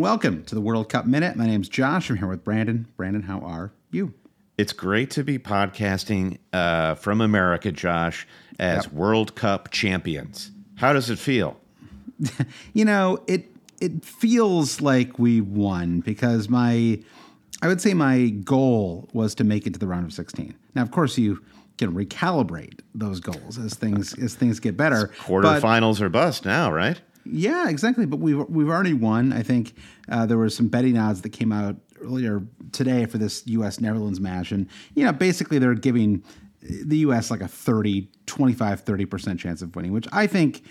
And welcome to the World Cup Minute. My name's Josh. I'm here with Brandon. Brandon, how are you? It's great to be podcasting uh, from America, Josh, as Yep. World Cup champions. How does it feel? You know, it it feels like we won because my I would say my goal was to make it to the round of 16. Now, of course, you can recalibrate those goals as things as things get better. Quarterfinals or bust now, right? Yeah, exactly. But we've we've already won. I think uh, there were some betting odds that came out earlier today for this U.S. Netherlands match, and you know, basically they're giving the U.S. like a 30, 25, 30 percent chance of winning, which I think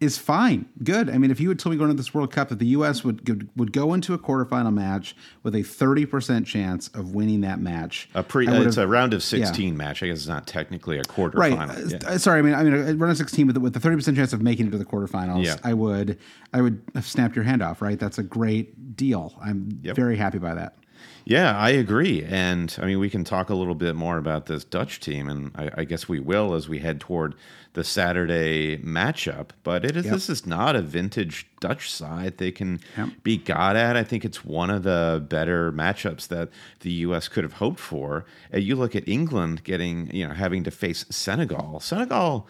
is fine, good. I mean, if you had told me going into this World Cup that the U.S. would go- would go into a quarterfinal match with a thirty percent chance of winning that match, A pre, it's a round of 16 match. I guess it's not technically a quarterfinal. Right. Yeah. Uh, Sorry, I mean, I mean, a run of sixteen with with the thirty percent chance of making it to the quarterfinals. Yeah. I would, I would have snapped your hand off. Right. That's a great deal. I'm Yep. very happy by that. Yeah, I agree. And I mean, we can talk a little bit more about this Dutch team, and I, I guess we will as we head toward the Saturday matchup. But it is Yep. this is not a vintage Dutch side. They can Yep. be got at. I think it's one of the better matchups that the U.S. could have hoped for. And you look at England getting, you know, having to face Senegal. Senegal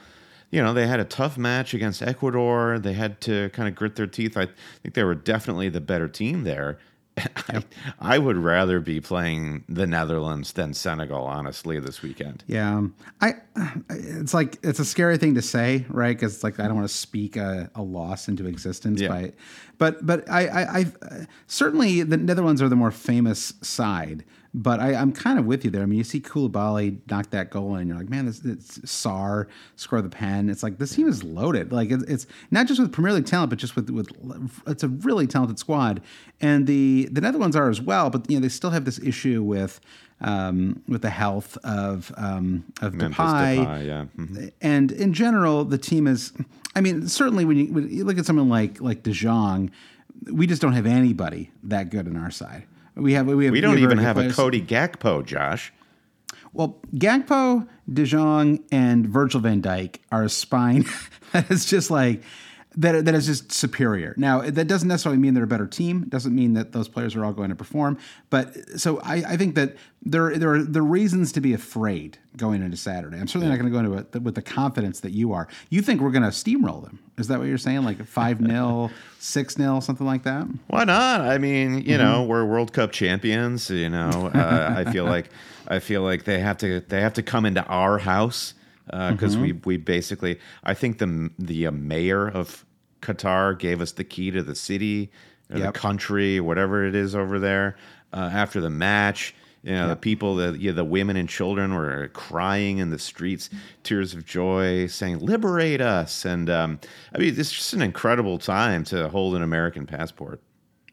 you know, they had a tough match against Ecuador. They had to kind of grit their teeth. I think they were definitely the better team there. I, I would rather be playing the Netherlands than Senegal, honestly, this weekend. Yeah. um, I. It's like it's a scary thing to say, right? Because it's like I don't want to speak a, a loss into existence. Yeah. By, but but I, I, I certainly the Netherlands are the more famous side. But I, I'm kind of with you there. I mean, you see Koulibaly knock that goal in, and you're like, man, this it's Sarr score the pen. It's like this team is loaded. Like it's, it's not just with Premier League talent, but just with with it's a really talented squad. And the the Netherlands are as well. But you know, they still have this issue with um, with the health of um, of Memphis Depay. Depay, yeah. Mhm. And in general, the team is. I mean, certainly when you, when you look at someone like like De Jong, we just don't have anybody that good on our side. We have we have We don't even have a. Cody Gakpo, Josh. Well, Gakpo, De Jong, and Virgil Van Dijk are a spine that is just like that. That is just superior. Now, that doesn't necessarily mean they're a better team. It doesn't mean that those players are all going to perform. But so I, I think that there there are the reasons to be afraid going into Saturday. I'm certainly not going to go into it with the confidence that you are. You think we're going to steamroll them? Is that what you're saying? Like five 0 six 0 something like that? Why not? I mean, Mm-hmm. you know, we're World Cup champions. You know, uh, I feel like I feel like they have to they have to come into our house because Mm-hmm. we we basically I think the the uh, mayor of Qatar gave us the key to the city, or Yep. the country, whatever it is over there. Uh, after the match, you know, the people, the you know, the women and children were crying in the streets, tears of joy, saying "Liberate us!" And um, I mean, it's just an incredible time to hold an American passport.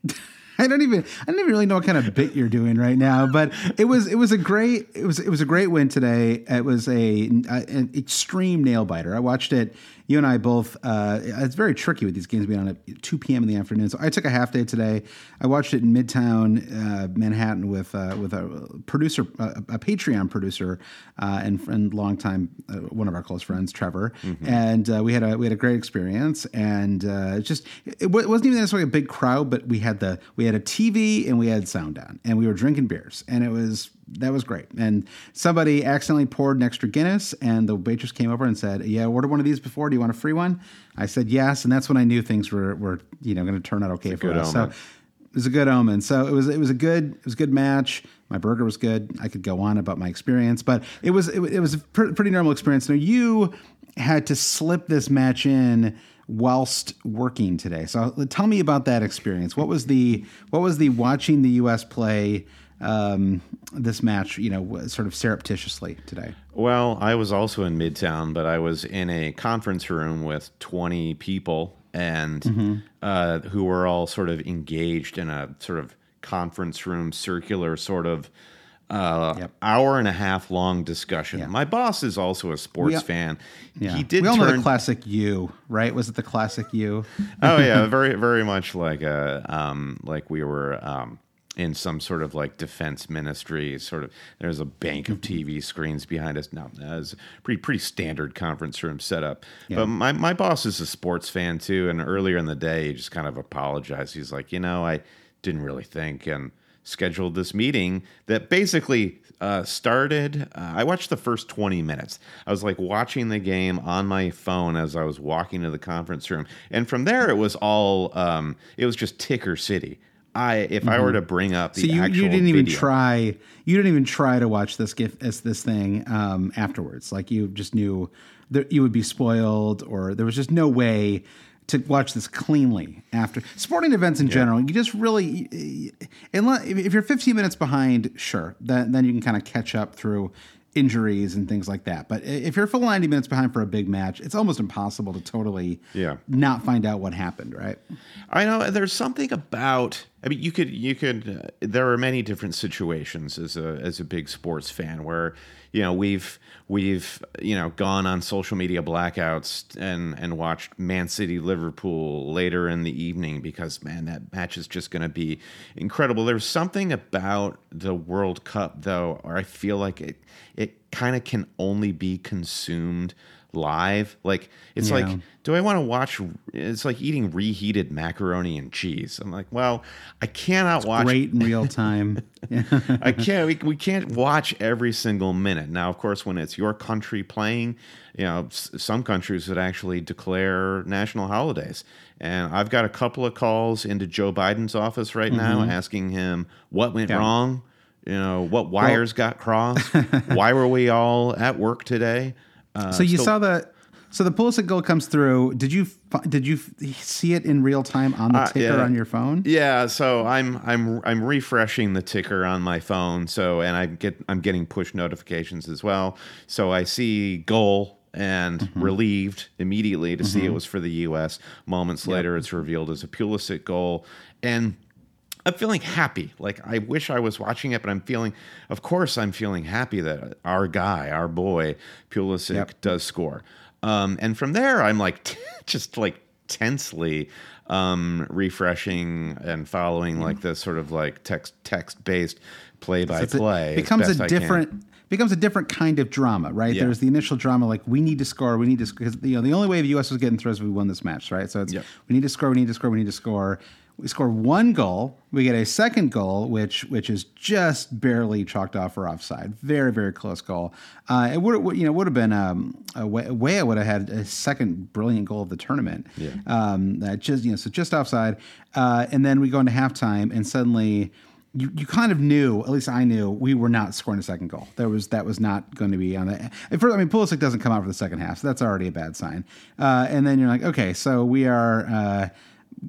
I don't even I don't even really know what kind of bit you're doing right now, but it was it was a great it was it was a great win today. It was a, a- an extreme nail biter. I watched it. You and I both. Uh, it's very tricky with these games being on at 2 p.m. in the afternoon. So I took a half day today. I watched it in Midtown uh, Manhattan with uh, with a producer, a, a Patreon producer, uh, and and longtime uh, one of our close friends, Trevor. And uh, we had a we had a great experience. And uh, it's just it, wa- it wasn't even necessarily a big crowd, but we had the we We had a TV and we had sound on, and we were drinking beers, and it was that was great. And somebody accidentally poured an extra Guinness, and the waitress came over and said, "Yeah, ordered one of these before. Do you want a free one?" I said yes, and that's when I knew things were were you know going to turn out okay for us. omen. So it was a good omen. So it was it was a good it was a good match. My burger was good. I could go on about my experience, but it was it, it was a pr- pretty normal experience. Now you had to slip this match in whilst working today. So tell me about that experience. What was the what was the watching the U.S. play um, this match? You know, sort of surreptitiously today. Well, I was also in Midtown, but I was in a conference room with 20 people and Mm-hmm. uh, who were all sort of engaged in a sort of conference room circular sort of uh, Yep. hour and a half long discussion. Yeah. My boss is also a sports fan. Yeah. He did we all know the classic U, right? Was it the classic U? oh yeah, very very much like a um, like we were um, in some sort of like defense ministry. Sort of there's a bank of TV screens behind us. Now that's a pretty pretty standard conference room setup. But my my boss is a sports fan too, and earlier in the day he just kind of apologized. He's like, you know, I didn't really think and scheduled this meeting that basically uh, started. Uh, I watched the first 20 minutes. I was like watching the game on my phone as I was walking to the conference room. And from there, it was all, um, it was just ticker city. I, if I were to bring up the Mm-hmm. So you, actual you didn't even video- try. You didn't even try to watch this gift as this thing um, afterwards. Like you just knew that you would be spoiled, or there was just no way to watch this cleanly after sporting events in general. You just really, unless if you're 15 minutes behind, sure, then then you can kind of catch up through injuries and things like that. But if you're full 90 minutes behind for a big match, it's almost impossible to totally Yeah. not find out what happened, right? I know there's something about. I mean, you could you could. Uh, there are many different situations as a as a big sports fan where you know we've we've you know gone on social media blackouts and and watched Man City Liverpool later in the evening because man that match is just going to be incredible. There's something about the World Cup though, or I feel like it it kind of can only be consumed live. Like it's Yeah. like do I want to watch? It's like eating reheated macaroni and cheese. I'm like, well, I cannot watch. Great in real time. I can't. We, we can't watch every single minute. Now, of course, when it's your country playing, you know, s- some countries would actually declare national holidays. And I've got a couple of calls into Joe Biden's office right now asking him what went Mm-hmm. Yeah. wrong. You know, what wires got crossed. Why were we all at work today? Uh, so you still- saw the so the Pulisic goal comes through. Did you did you see it in real time on the Uh, ticker yeah. on your phone? Yeah, so I'm I'm I'm refreshing the ticker on my phone. So and I get I'm getting push notifications as well. So I see goal and Mm-hmm. relieved immediately to see it was for the U.S. Moments later, it's revealed as a Pulisic goal, and I'm feeling happy. Like I wish I was watching it, but I'm feeling, of course, I'm feeling happy that our guy, our boy, Pulisic, Yep. does score. Um, and from there, I'm like, just like tensely um, refreshing and following like this sort of like text text based play by play. becomes a different becomes a different kind of drama, right? Yeah. There's the initial drama, like we need to score, we need to because you know the only way the U.S. was getting through is we won this match, right? So it's Yep. we need to score, we need to score, we need to score. We score one goal, we get a second goal, which which is just barely chalked off for offside. Very very close goal. Uh, it would you know would have been um, a way, way I would have had a second brilliant goal of the tournament. Yeah. Um, that just you know so just offside, uh, and then we go into halftime, and suddenly you, you kind of knew, at least I knew, we were not scoring a second goal. There was that was not going to be on the. At first, I mean, Pulisic doesn't come out for the second half, so that's already a bad sign. Uh, and then you're like, okay, so we are.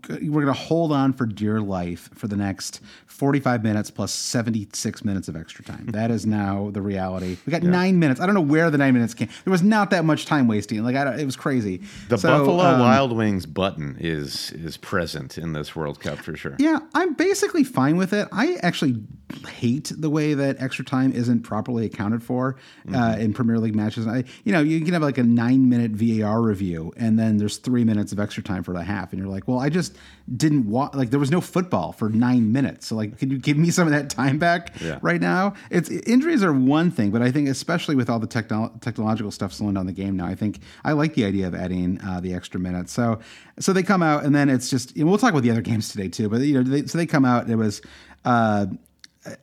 We're going to hold on for dear life for the next 45 minutes plus 76 minutes of extra time. That is now the reality. We got nine minutes. I don't know where the nine minutes came. There was not that much time wasting. Like I don't, it was crazy. The So, Buffalo um, Wild Wings button is is present in this World Cup for sure. Yeah, I'm basically fine with it. I actually hate the way that extra time isn't properly accounted for uh, in Premier League matches. I, you know, you can have like a nine minute VAR review, and then there's three minutes of extra time for the half, and you're like, well, I just didn't watch. Like there was no football for nine minutes, so like, can you give me some of that time back Yeah. right now? It's injuries are one thing, but I think especially with all the techno- technological stuff slowing down the game now, I think I like the idea of adding uh, the extra minutes. So, so they come out, and then it's just. And we'll talk about the other games today too, but you know, they, so they come out. It was. Uh,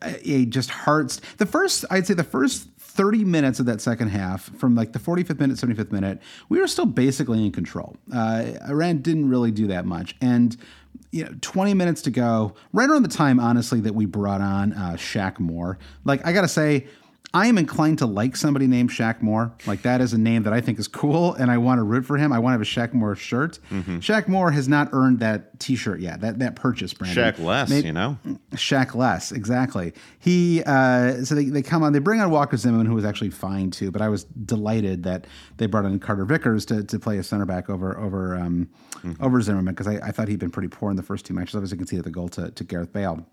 a, just hearts. The first, I'd say, the first 30 minutes of that second half, from like the 45th minute, 75th minute, we were still basically in control. Uh, Iran didn't really do that much, and you know, 20 minutes to go, right around the time, honestly, that we brought on uh, Shaq Moore. Like, I gotta say. I am inclined to like somebody named Shaq Moore. Like that is a name that I think is cool, and I want to root for him. I want to have a Shaq Moore shirt. Shaq Moore has not earned that T-shirt yet. That that purchase, Brandon. Shaq less, Maybe- you know. Shaq Less, exactly. He uh, so they, they come on, they bring on Walker Zimmerman, who was actually fine too. But I was delighted that they brought in Carter Vickers to, to play a center back over over um, over Zimmerman because I, I thought he'd been pretty poor in the first two matches. Obviously, you can see the goal to, to Gareth Bale.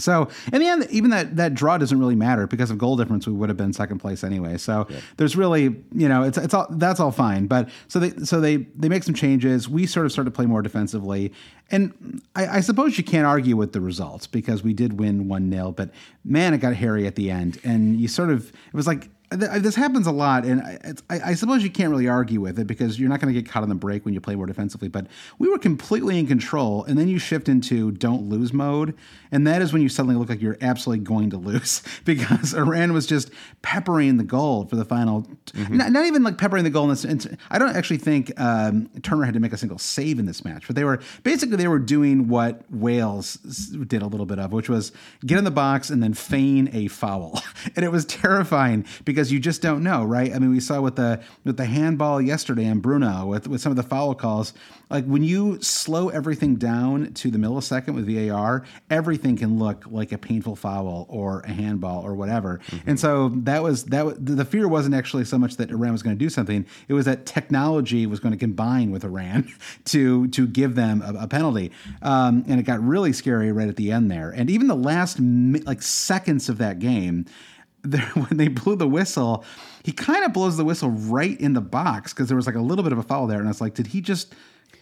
So in the end, even that that draw doesn't really matter because of goal difference. We would have been second place anyway. So there's really, you know, it's it's all that's all fine. But so they so they they make some changes. We sort of start to play more defensively, and I, I suppose you can't argue with the results because we did win one 0 But man, it got hairy at the end, and you sort of it was like this happens a lot, and I, it's, I, I suppose you can't really argue with it because you're not going to get caught on the break when you play more defensively. But we were completely in control, and then you shift into don't lose mode, and that is when you suddenly look like you're absolutely going to lose because Iran was just peppering the goal for the final. Not, not even like peppering the goal. In this, I don't actually think um, Turner had to make a single save in this match, but they were basically they were doing what Wales did a little bit of, which was get in the box and then feign a foul, and it was terrifying because you just don't know, right? I mean, we saw with the with the handball yesterday and Bruno with with some of the foul calls. Like when you slow everything down to the millisecond with VAR, everything can look like a painful foul or a handball or whatever. And so that was that. Was, the fear wasn't actually so much that Iran was going to do something; it was that technology was going to combine with Iran to to give them a, a penalty. Um, and it got really scary right at the end there. And even the last like seconds of that game when they blew the whistle, he kind of blows the whistle right in the box because there was like a little bit of a foul there, and I was like, did he just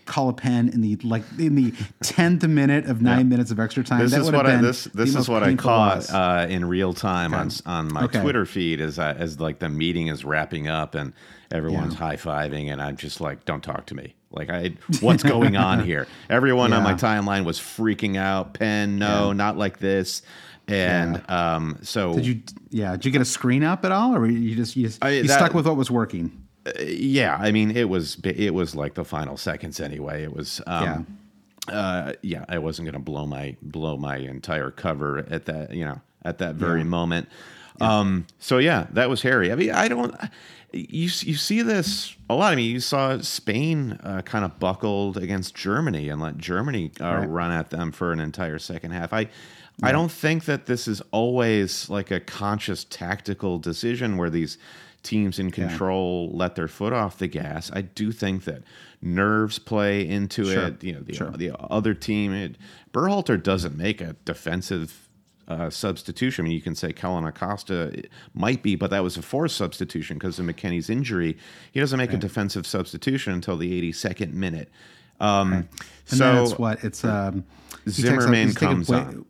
call a pen in the like in the tenth minute of nine minutes of extra time? This That is what I this this is what I caught uh, in real time on on my Okay. Twitter feed as I, as like the meeting is wrapping up and everyone's Yeah. high fiving and I'm just like, don't talk to me. Like I, what's going on here? Everyone on my timeline was freaking out. Pen, no, Yeah. not like this. And um, so Did you? Yeah. Did you get a screen up at all, or were you just you, I- you that- stuck with what was working? yeah, I mean, it was it was like the final seconds anyway. It was um, yeah. Uh, yeah, I wasn't going to blow my blow my entire cover at that you know at that very Yeah. moment. Um, so yeah, that was hairy. I mean, I don't. You you see this a lot. I mean, you saw Spain uh, kind of buckled against Germany and let Germany uh, Right. run at them for an entire second half. I I don't think that this is always like a conscious tactical decision where these teams in control let their foot off the gas. I do think that nerves play into Sure. it. You know, the Sure. the other team. It, Berhalter doesn't make a defensive uh, substitution. I mean, you can say Kellyn Acosta might be, but that was a forced substitution because of McKennie's injury. He doesn't make a defensive substitution until the 82nd minute. Um, And so that's what it's. Um, he takes Zimmerman comes way- on.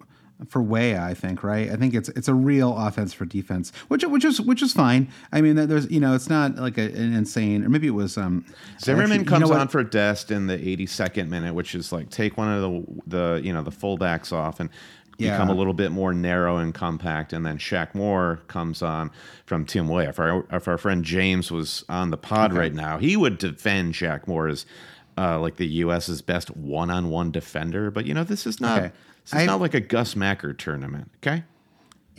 for Weah, I think, right? I think it's it's a real offense for defense, which which is which is fine. I mean, there's you know, it's not like a, an insane, or maybe it was um, Zimmerman actually, you comes know what? on for Dest in the 82nd minute, which is like take one of the the you know the fullbacks off and become a little bit more narrow and compact, and then Shaq Moore comes on from Tim Weah. If our if our friend James was on the pod right now, he would defend Shaq Moore as uh, like the U.S.'s best one on one defender. But you know this is not Okay. this is I- not like a Gus Macker tournament. Okay.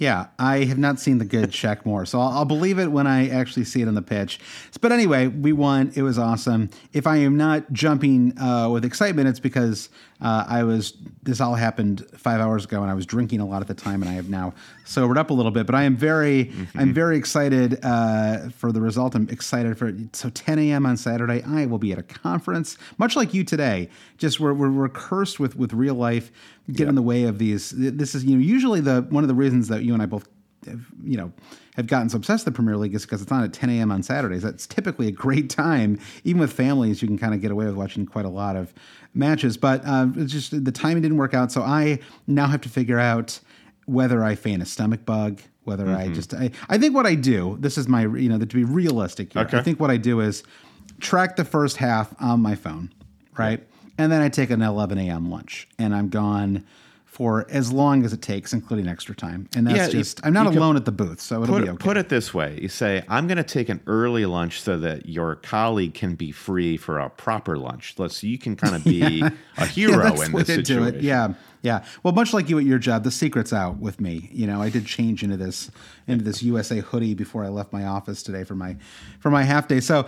Yeah, I have not seen the good Shaq Moore, so I'll, I'll, believe it when I actually see it on the pitch. But anyway, we won. It was awesome. If I am not jumping uh, with excitement, it's because uh, I was. This all happened five hours ago, and I was drinking a lot at the time, and I have now sobered up a little bit. But I am very, mm-hmm. I'm very excited uh, for the result. I'm excited for it. So 10 a.m. on Saturday, I will be at a conference, much like you today. Just we're we're, we're cursed with with real life get yep. in the way of these. This is you know usually the one of the reasons that you and I both have, you know have gotten so obsessed with the Premier League is because it's on at 10 a.m. on Saturdays. That's typically a great time. Even with families, you can kind of get away with watching quite a lot of matches. But uh, it's just the timing didn't work out, so I now have to figure out whether I feign a stomach bug, whether mm-hmm. I just I, I think what I do. This is my you know to be realistic. Here, okay. I think what I do is track the first half on my phone, right? And then I take an 11 a.m. lunch, and I'm gone for as long as it takes, including extra time. And that's yeah, just I'm not alone at the booth, so it'll put, be okay. Put it this way: you say, "I'm going to take an early lunch so that your colleague can be free for a proper lunch." Let's you can kind of be yeah. a hero yeah, in this situation. Yeah. Yeah. Well, much like you at your job, the secret's out with me. You know, I did change into this into this USA hoodie before I left my office today for my for my half day. So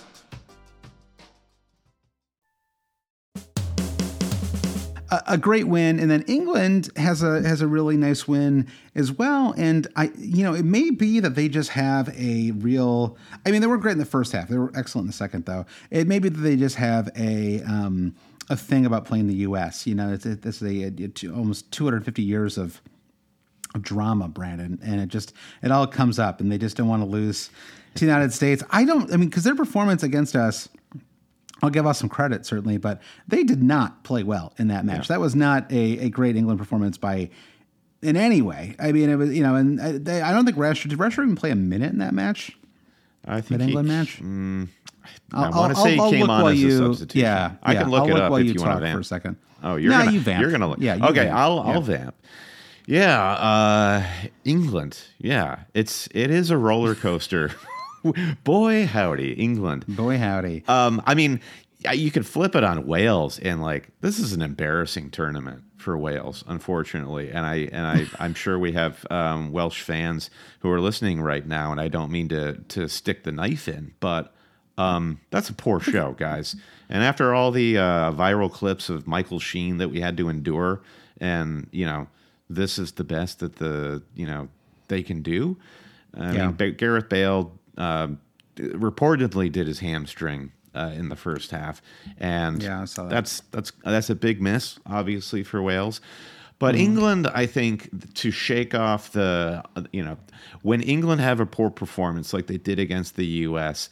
A great win, and then England has a has a really nice win as well. And I, you know, it may be that they just have a real. I mean, they were great in the first half. They were excellent in the second, though. It may be that they just have a um, a thing about playing the U.S. You know, it's, it, this is a, a, a, almost 250 years of of drama, Brandon, and it just it all comes up, and they just don't want to lose to the United States. I don't. I mean, because their performance against us I'll give us some credit certainly, but they did not play well in that match. Yeah. That was not a, a great England performance by in any way. I mean, it was you know, and uh, they, I don't think Rashford did Rashford even play a minute in that match. I think that England he, match. Mm, I want to say I'll, he came on as you, a substitution. Yeah, I can look I'll it look up if you, you want to vamp for a second. Oh, you're no, gonna you vamp. You're gonna look. Yeah. okay, vamp. I'll. I'll vamp. Yeah, uh, England. Yeah, it's it is a roller coaster. Boy, howdy, England. Boy, howdy. Um, I mean, you could flip it on Wales and like this is an embarrassing tournament for Wales, unfortunately. And I and I I'm sure we have um, Welsh fans who are listening right now, and I don't mean to to stick the knife in, but um, that's a poor show, guys. And after all the uh, viral clips of Michael Sheen that we had to endure, and you know, this is the best that the you know they can do. I yeah. mean, Gareth Bale uh, reportedly did his hamstring uh, in the first half, and yeah, that. that's that's that's a big miss, obviously for Wales. But mm. England, I think, to shake off the you know when England have a poor performance like they did against the U.S.,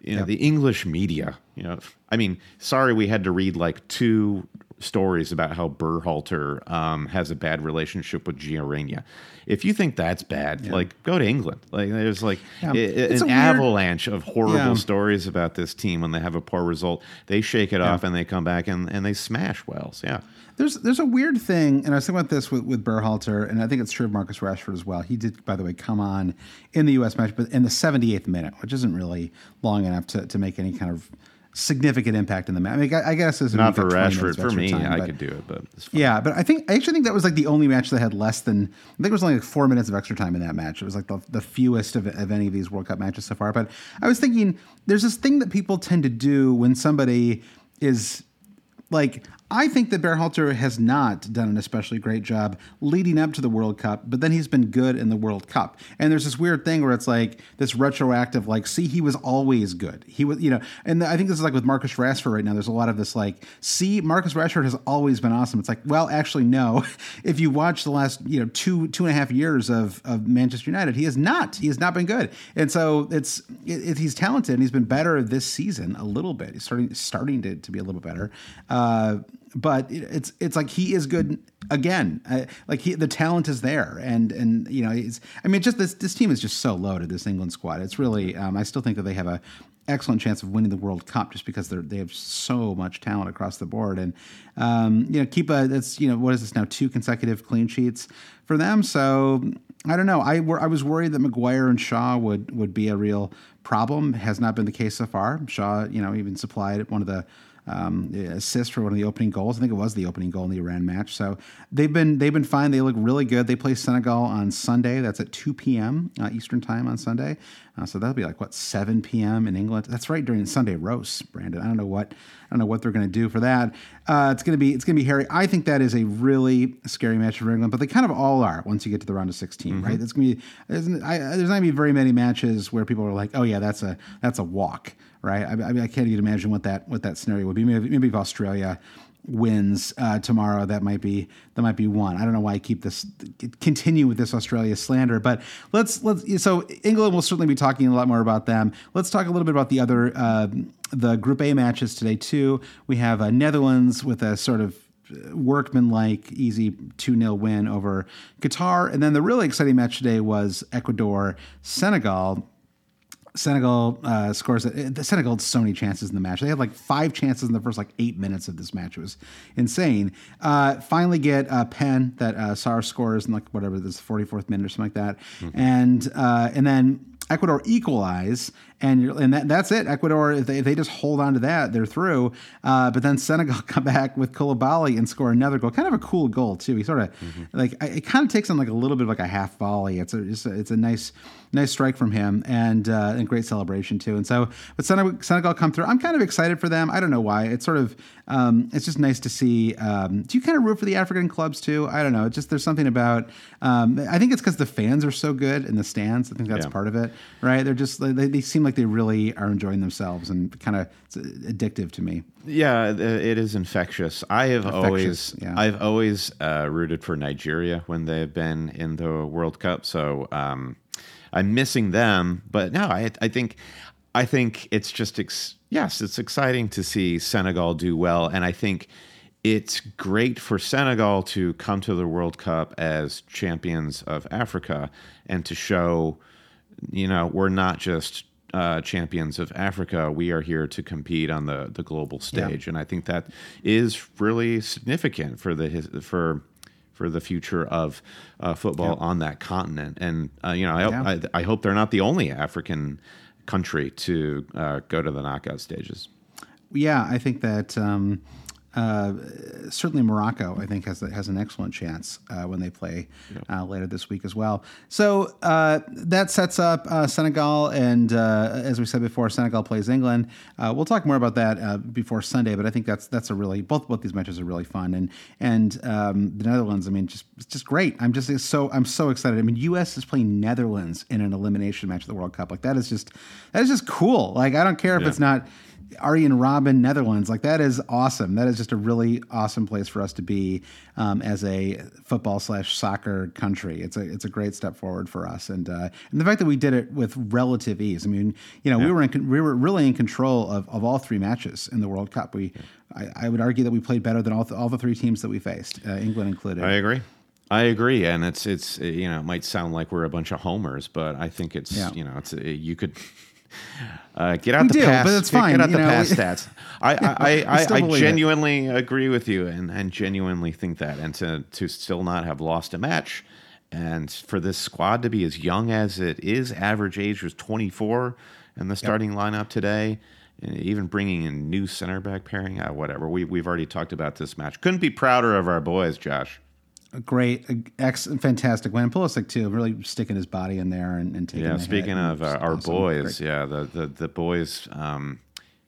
you know yep. the English media, you know, I mean, sorry we had to read like two stories about how Berhalter um, has a bad relationship with Gio If you think that's bad, yeah. like go to England. Like there's like yeah. a, an avalanche of horrible yeah. stories about this team when they have a poor result. They shake it off and they come back and, and they smash Wales. Yeah. There's there's a weird thing, and I was thinking about this with, with Berhalter, and I think it's true of Marcus Rashford as well. He did, by the way, come on in the U.S. match, but in the 78th minute, which isn't really long enough to, to make any kind of significant impact in the match. I, mean, I, I guess it's not for Rashford. For me, time, I but, could do it, but yeah. But I think I actually think that was like the only match that had less than I think it was only like four minutes of extra time in that match. It was like the, the fewest of, of any of these World Cup matches so far. But I was thinking, there's this thing that people tend to do when somebody is like I think that Berhalter has not done an especially great job leading up to the World Cup, but then he's been good in the World Cup. And there's this weird thing where it's like this retroactive, like, see, he was always good. He was, you know, and I think this is like with Marcus Rashford right now. There's a lot of this, like, see, Marcus Rashford has always been awesome. It's like, well, actually, no. if you watch the last, you know, two two and a half years of of Manchester United, he has not. He has not been good. And so it's it, it, he's talented and he's been better this season a little bit. He's starting starting to, to be a little bit better. Uh, but it's it's like he is good again. Uh, like he, the talent is there, and and you know, he's, I mean, just this this team is just so loaded. This England squad, it's really. Um, I still think that they have a excellent chance of winning the World Cup just because they they have so much talent across the board, and um, you know, keep a that's you know what is this now two consecutive clean sheets for them. So I don't know. I were, I was worried that Maguire and Shaw would would be a real problem. Has not been the case so far. Shaw, you know, even supplied one of the um, assist for one of the opening goals. I think it was the opening goal in the Iran match. So they've been they've been fine. They look really good. They play Senegal on Sunday. That's at 2 p.m. Uh, Eastern time on Sunday. Uh, so that'll be like what 7 p.m. in England. That's right during Sunday roast, Brandon. I don't know what I don't know what they're going to do for that. Uh, it's going to be it's going to be hairy. I think that is a really scary match for England, but they kind of all are once you get to the round of 16, mm-hmm. right? It's going to be there's, I, there's not going to be very many matches where people are like, oh yeah, that's a that's a walk right? I, I, mean, I can't even imagine what that what that scenario would be. Maybe, maybe if Australia wins uh, tomorrow, that might be that might be one. I don't know why I keep this continue with this Australia slander, but let's let's. So England will certainly be talking a lot more about them. Let's talk a little bit about the other uh, the Group A matches today too. We have uh, Netherlands with a sort of workman-like, easy 2-0 win over Qatar. And then the really exciting match today was Ecuador, Senegal. Senegal uh, scores. The Senegal had so many chances in the match. They had like five chances in the first like eight minutes of this match. It was insane. Uh, finally, get a pen that uh, Sarr scores in like whatever this 44th minute or something like that, mm-hmm. and uh, and then Ecuador equalize, and and that, that's it. Ecuador, if they, if they just hold on to that, they're through. Uh, but then Senegal come back with Koulibaly and score another goal. Kind of a cool goal too. He sort of mm-hmm. like it kind of takes him like a little bit of like a half volley. It's a it's a, it's a nice nice strike from him and uh, and great celebration too. And so, but Senegal, Senegal come through. I'm kind of excited for them. I don't know why. It's sort of um, it's just nice to see. Um, do you kind of root for the African clubs too? I don't know. It's just there's something about. Um, I think it's because the fans are so good in the stands. I think that's yeah. part of it, right? They're just they, they seem like they really are enjoying themselves and kind of addictive to me. Yeah, it is infectious. I have infectious, always, yeah. I've always uh, rooted for Nigeria when they've been in the World Cup. So um, I'm missing them. But no, I, I think, I think it's just ex- yes, it's exciting to see Senegal do well, and I think it's great for Senegal to come to the World Cup as champions of Africa and to show, you know, we're not just uh, champions of Africa. We are here to compete on the the global stage, yeah. and I think that is really significant for the for for the future of uh, football on that continent. And uh, you know, I, yeah. I, I, hope they're not the only African country to uh, go to the knockout stages. Yeah, I think that. Um, uh, certainly Morocco, I think, has has an excellent chance uh, when they play uh, later this week as well. So uh, that sets up uh, Senegal, and uh, as we said before, Senegal plays England. we'll talk more about that before Sunday, but I think that's that's a really both both these matches are really fun, and and um, the Netherlands. I mean, just it's just great. I'm just so I'm so excited. I mean, U.S. is playing Netherlands in an elimination match of the World Cup. Like that is just that is just cool. Like I don't care if yeah. it's not Arjen Robben, Netherlands. Like that is awesome. That is just a really awesome place for us to be um, as a football slash soccer country. It's a it's a great step forward for us, and uh, and the fact that we did it with relative ease. I mean, you know, yeah. we were in, we were really in control of, of all three matches in the World Cup. We, yeah. I, I, would argue that we played better than all th- all the three teams that we faced, uh, England included. I agree. I agree, and it's it's you know it might sound like we're a bunch of homers, but I think it's yeah. you know it's you could uh, get out we the do, past. But it's fine. Get out the know, past stats. I, I, I, I, genuinely it. agree with you and, and genuinely think that. And to, to still not have lost a match and for this squad to be as young as it is, average age was 24 in the starting yep. lineup today. And even bringing in new center back pairing, uh, whatever. We we've already talked about this match. Couldn't be prouder of our boys, Josh. A great, ex, fantastic win. Pulisic too, really sticking his body in there and, and taking. Yeah, speaking of uh, our awesome. boys, Great. yeah, the the the boys, um,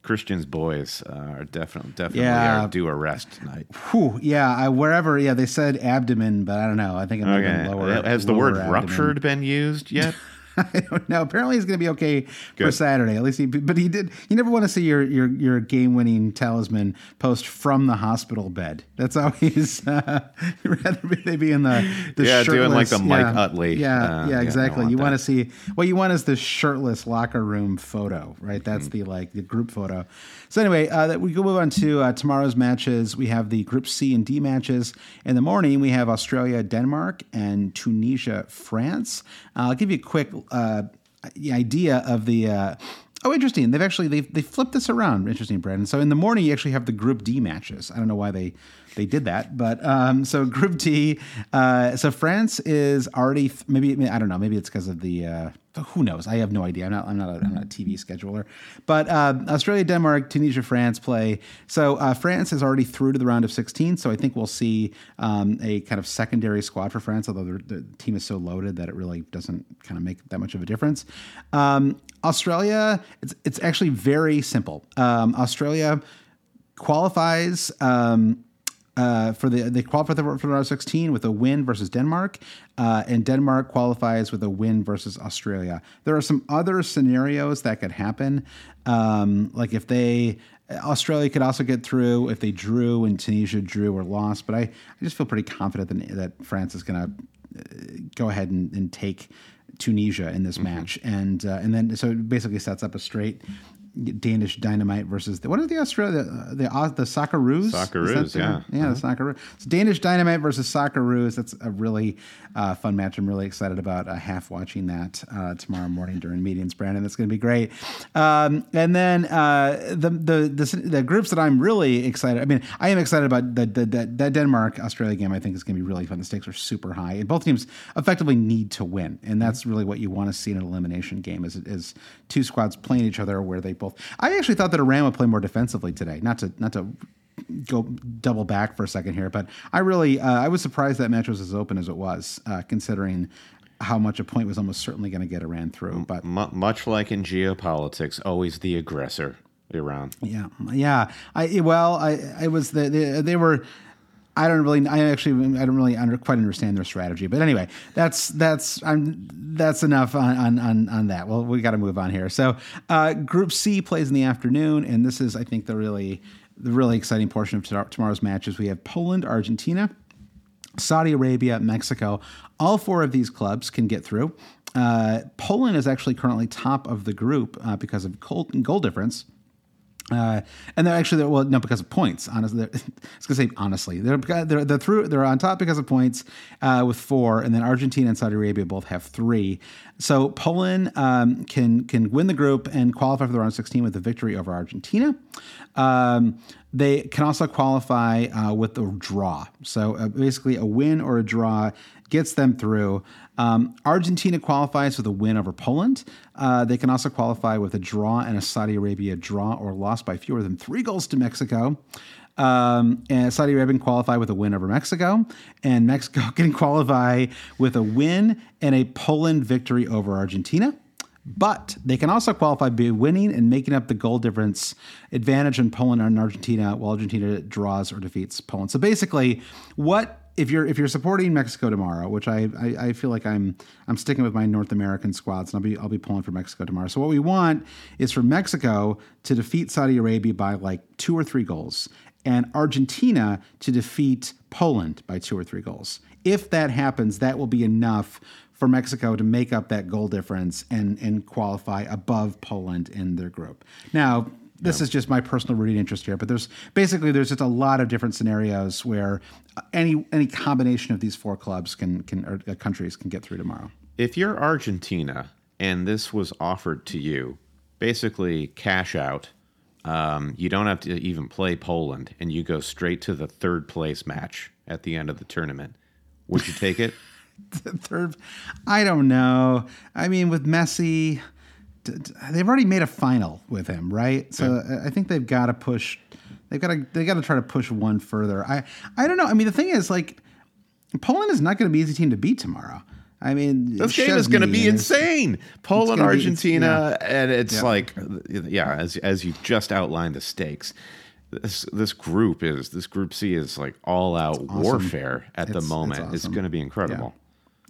Christian's boys uh, are definitely definitely Yeah. are due a rest tonight. Whew, yeah, I, wherever. Yeah, they said abdomen, but I don't know. I think it might Okay, been lower. has the word abdomen. ruptured been used yet? I don't know. Apparently, he's going to be okay for Saturday. At least he, but he did. You never want to see your your your game winning talisman post from the hospital bed. That's always uh, rather be, they be in the, the Yeah, doing like the Mike yeah, Utley. Yeah, Uh, yeah, exactly. want you want to see what you want is the shirtless locker room photo, right? That's Mm-hmm. the like the group photo. So anyway, uh, that we go move on to uh, tomorrow's matches. We have the Group C and D matches in the morning. We have Australia, Denmark, and Tunisia, France. Uh, I'll give you a quick. Uh, the idea of the uh, oh interesting. They've actually they they flipped this around. Interesting Brandon so in the morning you actually have the group D matches. I don't know why they they did that but um, so group D uh, so France is already maybe I don't know. Maybe it's because of the uh, who knows? I have no idea. I'm not I'm not a, I'm not a TV scheduler. But uh, Australia Denmark Tunisia France play. So uh, France is already through to the round of 16 so I think we'll see um, a kind of secondary squad for France although the, the team is so loaded that it really doesn't kind of make that much of a difference. Um, Australia it's it's actually very simple. Um, Australia qualifies um, uh, for the they qualify for the round of 16 with a win versus Denmark, uh, and Denmark qualifies with a win versus Australia. There are some other scenarios that could happen, um, like if they Australia could also get through if they drew and Tunisia drew or lost. But I, I just feel pretty confident that, that France is going to go ahead and, and take Tunisia in this match, and uh, and then so it basically sets up a straight Danish Dynamite versus the, what are the Australia the the, uh, the Socceroos? Socceroos, yeah. yeah, the Socceroos. So Danish Dynamite versus Socceroos. That's a really uh, fun match. I'm really excited about uh, half watching that uh, tomorrow morning during meetings, Brandon. That's going to be great. Um, and then uh, the, the the the groups that I'm really excited. I mean, I am excited about the, the, the, that Denmark Australia game. I think is going to be really fun. The stakes are super high, and both teams effectively need to win, and that's really what you want to see in an elimination game. Is is two squads playing each other where they both. I actually thought that Iran would play more defensively today. Not to not to go double back for a second here, but I really uh, I was surprised that match was as open as it was, uh, considering how much a point was almost certainly going to get Iran through. But Mu much like in geopolitics, always the aggressor, Iran. yeah, yeah. I well, I I was the, the they were. I don't really. I actually. I don't really under, quite understand their strategy. But anyway, that's that's. I'm. That's enough on on on, on that. Well, we got to move on here. So, uh, Group C plays in the afternoon, and this is, I think, the really the really exciting portion of to- tomorrow's matches. We have Poland, Argentina, Saudi Arabia, Mexico. All four of these clubs can get through. Uh, Poland is actually currently top of the group uh, because of goal difference. Uh, and they're actually well, no, because of points. Honestly, I was gonna say honestly, they're they're, they're through. They're on top because of points uh, with four, and then Argentina and Saudi Arabia both have three. So Poland um, can can win the group and qualify for the round of 16 with a victory over Argentina. Um, they can also qualify uh, with a draw. So uh, basically, a win or a draw gets them through. Um, Argentina qualifies with a win over Poland. Uh, they can also qualify with a draw and a Saudi Arabia draw or loss by fewer than three goals to Mexico. Um, and Saudi Arabia can qualify with a win over Mexico, and Mexico can qualify with a win and a Poland victory over Argentina. But they can also qualify by winning and making up the goal difference advantage in Poland and Argentina, while Argentina draws or defeats Poland. So basically, what if you're if you're supporting Mexico tomorrow, which I, I I feel like I'm I'm sticking with my North American squads, and I'll be I'll be pulling for Mexico tomorrow. So what we want is for Mexico to defeat Saudi Arabia by like two or three goals, and Argentina to defeat Poland by two or three goals. If that happens, that will be enough for Mexico to make up that goal difference and and qualify above Poland in their group. Now, this is just my personal rooting interest here, but there's basically there's just a lot of different scenarios where any any combination of these four clubs can can or uh, countries can get through tomorrow. If you're Argentina and this was offered to you, basically cash out. Um, you don't have to even play Poland, and you go straight to the third place match at the end of the tournament. Would you take it? Third, I don't know. I mean, with Messi, they've already made a final with him, right? So yeah. I think they've got to push. They've got to they got to try to push one further. I I don't know. I mean, the thing is, like, Poland is not going to be an easy team to beat tomorrow. I mean, this game is going to be insane. Poland, Argentina, be, yeah. and it's yeah. like, yeah, as as you just outlined the stakes. This this group is this group C is like all out awesome. warfare at it's, the moment. It's, awesome. it's going to be incredible.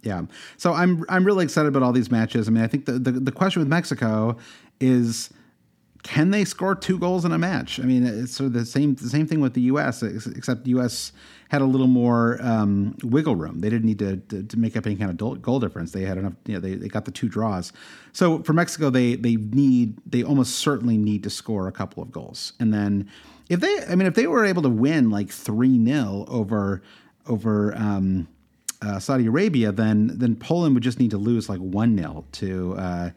Yeah. So I'm I'm really excited about all these matches. I mean, I think the, the, the question with Mexico is can they score two goals in a match? I mean, it's sort of the same the same thing with the U.S. Except the U.S. had a little more um, wiggle room. They didn't need to, to, to, make up any kind of goal difference. They had enough. You know, they, they got the two draws. So for Mexico, they they need they almost certainly need to score a couple of goals. And then if they, I mean, if they were able to win like three 0 over over. Um, uh, Saudi Arabia, then then Poland would just need to lose like one 0 to uh,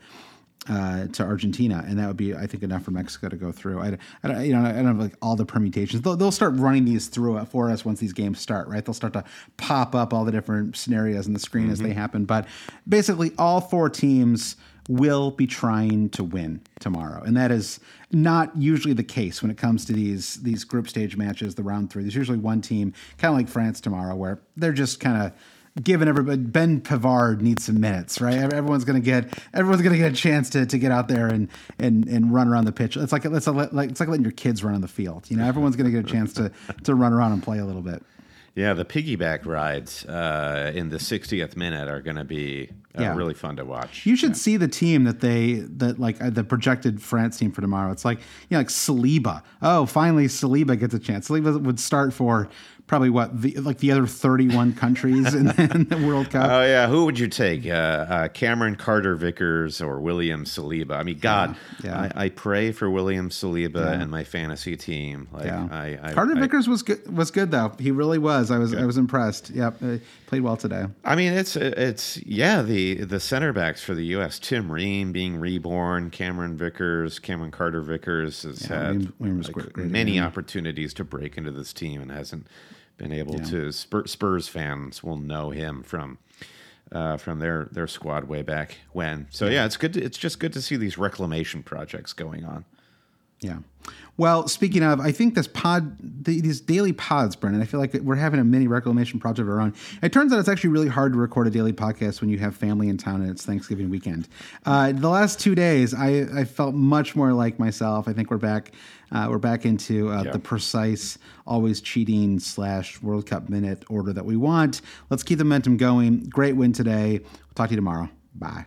uh, to Argentina, and that would be, I think, enough for Mexico to go through. I, I you know, I don't have like all the permutations. They'll, they'll start running these through for us once these games start, right? They'll start to pop up all the different scenarios on the screen mm-hmm. as they happen. But basically, all four teams will be trying to win tomorrow, and that is not usually the case when it comes to these these group stage matches, the round three. There's usually one team, kind of like France tomorrow, where they're just kind of given everybody Ben Pavard needs some minutes, right? Everyone's gonna get everyone's gonna get a chance to, to get out there and, and and run around the pitch. It's like it's like it's like letting your kids run on the field. You know, everyone's gonna get a chance to to run around and play a little bit. Yeah, the piggyback rides uh, in the 60th minute are going to be uh, yeah. really fun to watch. You should yeah. see the team that they that like uh, the projected France team for tomorrow. It's like you know, like Saliba. Oh, finally Saliba gets a chance. Saliba would start for probably what the, like the other 31 countries in, in, the World Cup. Oh yeah, who would you take? Uh, uh, Cameron Carter Vickers or William Saliba? I mean, God, yeah, yeah. I, I, pray for William Saliba yeah. and my fantasy team. Like, yeah. I, I, Carter Vickers was good. Was good though. He really was. I was good. I was impressed. Yep, uh, played well today. I mean, it's it's yeah the the center backs for the U.S. Tim Ream being reborn, Cameron Vickers, Cameron Carter Vickers has had William, like, many opportunities to break into this team and hasn't been able yeah. to Spurs fans will know him from uh, from their their squad way back when. So yeah, it's good. To, it's just good to see these reclamation projects going on. Yeah. Well, speaking of, I think this pod, these daily pods, Brendan, I feel like we're having a mini reclamation project of our own. It turns out it's actually really hard to record a daily podcast when you have family in town and it's Thanksgiving weekend. Uh, the last two days, I, I, felt much more like myself. I think we're back. Uh, we're back into uh, yeah. the precise, always cheating slash World Cup minute order that we want. Let's keep the momentum going. Great win today. We'll talk to you tomorrow. Bye.